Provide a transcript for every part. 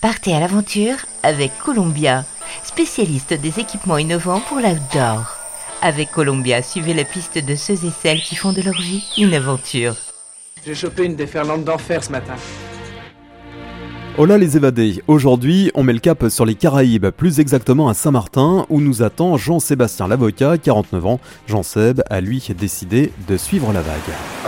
Partez à l'aventure avec Columbia, spécialiste des équipements innovants pour l'outdoor. Avec Columbia, suivez la piste de ceux et celles qui font de leur vie une aventure. J'ai chopé une déferlante d'enfer ce matin. Hola les évadés, aujourd'hui on met le cap sur les Caraïbes, plus exactement à Saint-Martin, où nous attend Jean-Sébastien l'avocat, 49 ans. Jean-Seb a lui décidé de suivre la vague.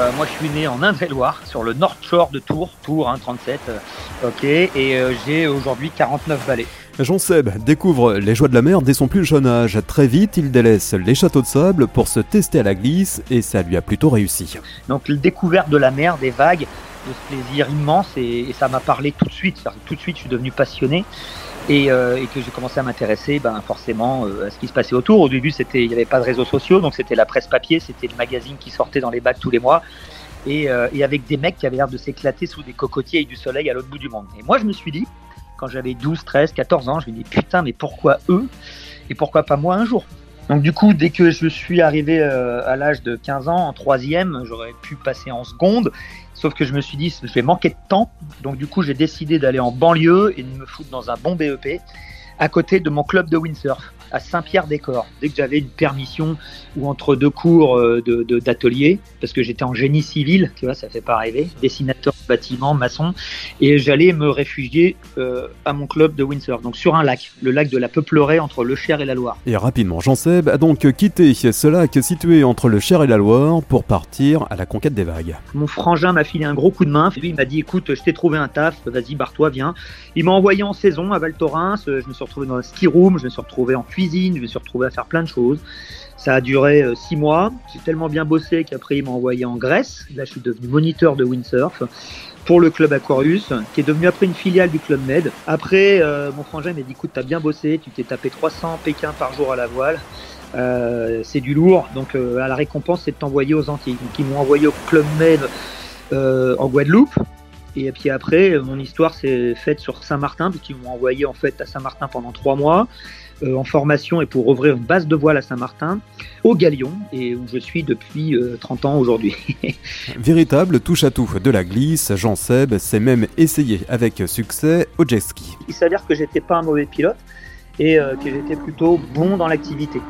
Euh, moi je suis né en Indre-et-Loire, sur le North Shore de Tours, Tours 37, euh, ok, et euh, j'ai aujourd'hui 49 balais. Jean-Seb découvre les joies de la mer dès son plus jeune âge. Très vite, il délaisse les châteaux de sable pour se tester à la glisse et ça lui a plutôt réussi. Donc la découverte de la mer, des vagues, de ce plaisir immense et, ça m'a parlé tout de suite. Tout de suite, je suis devenu passionné et, euh, que j'ai commencé à m'intéresser ben, forcément euh, à ce qui se passait autour. Au début, c'était, il n'y avait pas de réseaux sociaux, donc c'était la presse papier, c'était le magazine qui sortait dans les bacs tous les mois. Et, euh, et avec des mecs qui avaient l'air de s'éclater sous des cocotiers et du soleil à l'autre bout du monde. Et moi, je me suis dit, quand j'avais 12, 13, 14 ans, je me dis putain, mais pourquoi eux et pourquoi pas moi un jour? Donc du coup, dès que je suis arrivé à l'âge de 15 ans, en troisième, j'aurais pu passer en seconde. Sauf que je me suis dit, je vais manquer de temps. Donc du coup, j'ai décidé d'aller en banlieue et de me foutre dans un bon BEP à côté de mon club de windsurf à Saint-Pierre-des-Corps. Dès que j'avais une permission ou entre deux cours euh, d'atelier, de, parce que j'étais en génie civil, tu vois, ça fait pas rêver, dessinateur de bâtiment, maçon, et j'allais me réfugier euh, à mon club de windsurf, donc sur un lac, le lac de la Peuplerée entre le Cher et la Loire. Et rapidement, Jean-Seb a donc quitté ce lac situé entre le Cher et la Loire pour partir à la conquête des vagues. Mon frangin m'a filé un gros coup de main, lui il m'a dit écoute, je t'ai trouvé un taf, vas-y, barre-toi, viens. Il m'a envoyé en saison à Val Thorens, je me suis retrouvé dans un ski room, je me suis retrouvé en je me suis retrouvé à faire plein de choses. Ça a duré euh, six mois. J'ai tellement bien bossé qu'après, il m'a envoyé en Grèce. Là, je suis devenu moniteur de windsurf pour le club Aquarius, qui est devenu après une filiale du club Med. Après, euh, mon frangin m'a dit écoute, t'as bien bossé, tu t'es tapé 300 Pékin par jour à la voile. Euh, c'est du lourd, donc à la récompense, c'est de t'envoyer aux Antilles. Donc, ils m'ont envoyé au club Med en Guadeloupe. Et puis après, mon histoire s'est faite sur Saint-Martin, puisqu'ils m'ont envoyé en fait à Saint-Martin pendant trois mois. Euh, en formation et pour ouvrir une base de voile à Saint-Martin, au Galion, et où je suis depuis 30 euh, ans aujourd'hui. Véritable touche-à-tout de la glisse, Jean Seb s'est même essayé avec succès au jet ski. Il s'avère que j'étais pas un mauvais pilote et euh, que j'étais plutôt bon dans l'activité.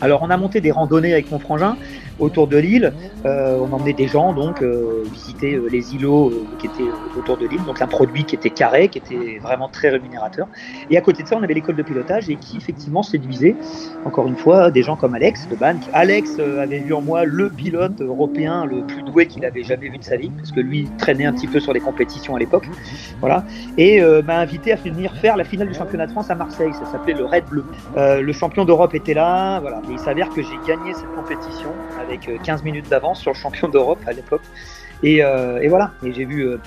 Alors on a monté des randonnées avec mon frangin autour de l'île. Euh, on emmenait des gens donc euh, visiter euh, les îlots qui étaient autour de l'île. Donc un produit qui était carré, qui était vraiment très rémunérateur. Et à côté de ça, on avait l'école de pilotage et qui effectivement séduisait encore une fois des gens comme Alex de Ban. Alex avait vu en moi le pilote européen le plus doué qu'il avait jamais vu de sa vie parce que lui traînait un petit peu sur les compétitions à l'époque. Voilà. Et m'a invité à venir faire la finale du championnat de France à Marseille. Ça s'appelait le Red Bleu. le champion d'Europe était là. Et il s'avère que j'ai gagné cette compétition avec 15 euh, minutes d'avance sur le champion d'Europe à l'époque. Et, euh, voilà, et j'ai vu. Euh,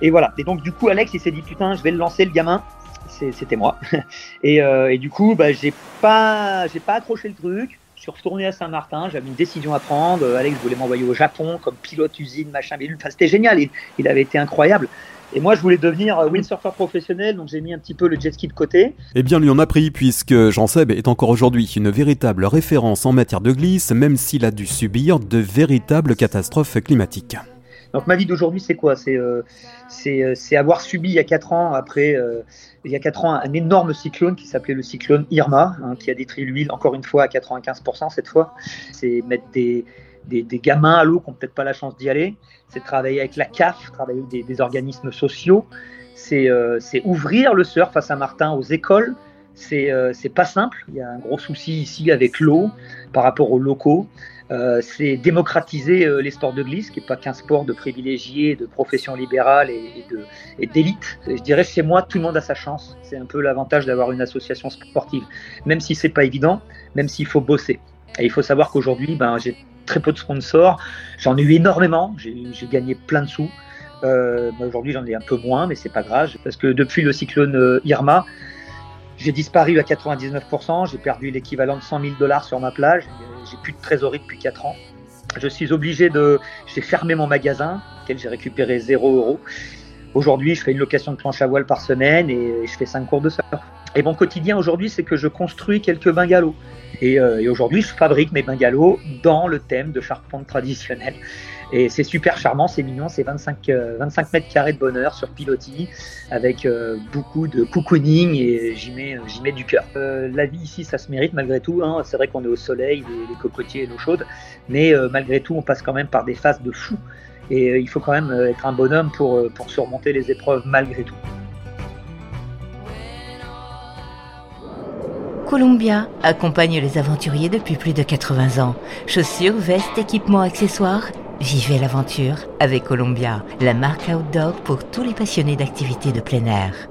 et voilà. Et donc, du coup, Alex, il s'est dit Putain, je vais le lancer, le gamin. C'était moi. et, du coup, bah, j'ai pas, pas accroché le truc. Je suis retourné à Saint-Martin, j'avais une décision à prendre. Alex voulait m'envoyer au Japon comme pilote usine, machin. Mais enfin, c'était génial, il, avait été incroyable. Et moi, je voulais devenir euh, windsurfer professionnel, donc j'ai mis un petit peu le jet ski de côté. Eh bien, lui en a pris, puisque Jean Seb est encore aujourd'hui une véritable référence en matière de glisse, même s'il a dû subir de véritables catastrophes climatiques. Donc ma vie d'aujourd'hui, c'est quoi? Euh, euh, C'est avoir subi il y a 4 ans, après, il y a 4 ans, un énorme cyclone qui s'appelait le cyclone Irma, hein, qui a détruit l'huile, encore une fois, à 95% cette fois. C'est mettre des, des, gamins à l'eau qui n'ont peut-être pas la chance d'y aller, c'est travailler avec la CAF, travailler avec des, organismes sociaux, euh, c'est ouvrir le surf à Saint-Martin aux écoles. Euh, c'est pas simple, il y a un gros souci ici avec l'eau par rapport aux locaux. Euh, c'est démocratiser les sports de glisse, qui n'est pas qu'un sport de privilégiés, de profession libérale et, d'élite. Je dirais chez moi, tout le monde a sa chance. C'est un peu l'avantage d'avoir une association sportive, même si c'est pas évident, même s'il faut bosser. Et il faut savoir qu'aujourd'hui, ben, j'ai très peu de sponsors. J'en ai eu énormément. J'ai gagné plein de sous. Euh, aujourd'hui, j'en ai un peu moins, mais c'est pas grave parce que depuis le cyclone euh, Irma, j'ai disparu à 99%. J'ai perdu l'équivalent de 100 000 dollars sur ma plage. J'ai plus de trésorerie depuis 4 ans. Je suis obligé de. J'ai fermé mon magasin, auquel j'ai récupéré 0 euros. Aujourd'hui, je fais une location de planche à voile par semaine et je fais 5 cours de surf. Et mon quotidien aujourd'hui, c'est que je construis quelques bungalows. Euh, et, aujourd'hui, je fabrique mes bungalows dans le thème de charpente traditionnelle. Et c'est super charmant, c'est mignon, c'est 25, 25 mètres carrés de bonheur sur pilotis avec beaucoup de cocooning et j'y mets, du cœur. la vie ici, ça se mérite malgré tout. Hein. C'est vrai qu'on est au soleil, les, les cocotiers et l'eau chaude, mais malgré tout, on passe quand même par des phases de fou. Et il faut quand même être un bonhomme pour surmonter les épreuves malgré tout. Columbia accompagne les aventuriers depuis plus de 80 ans. Chaussures, vestes, équipements, accessoires. Vivez l'aventure avec Columbia, la marque outdoor pour tous les passionnés d'activités de plein air.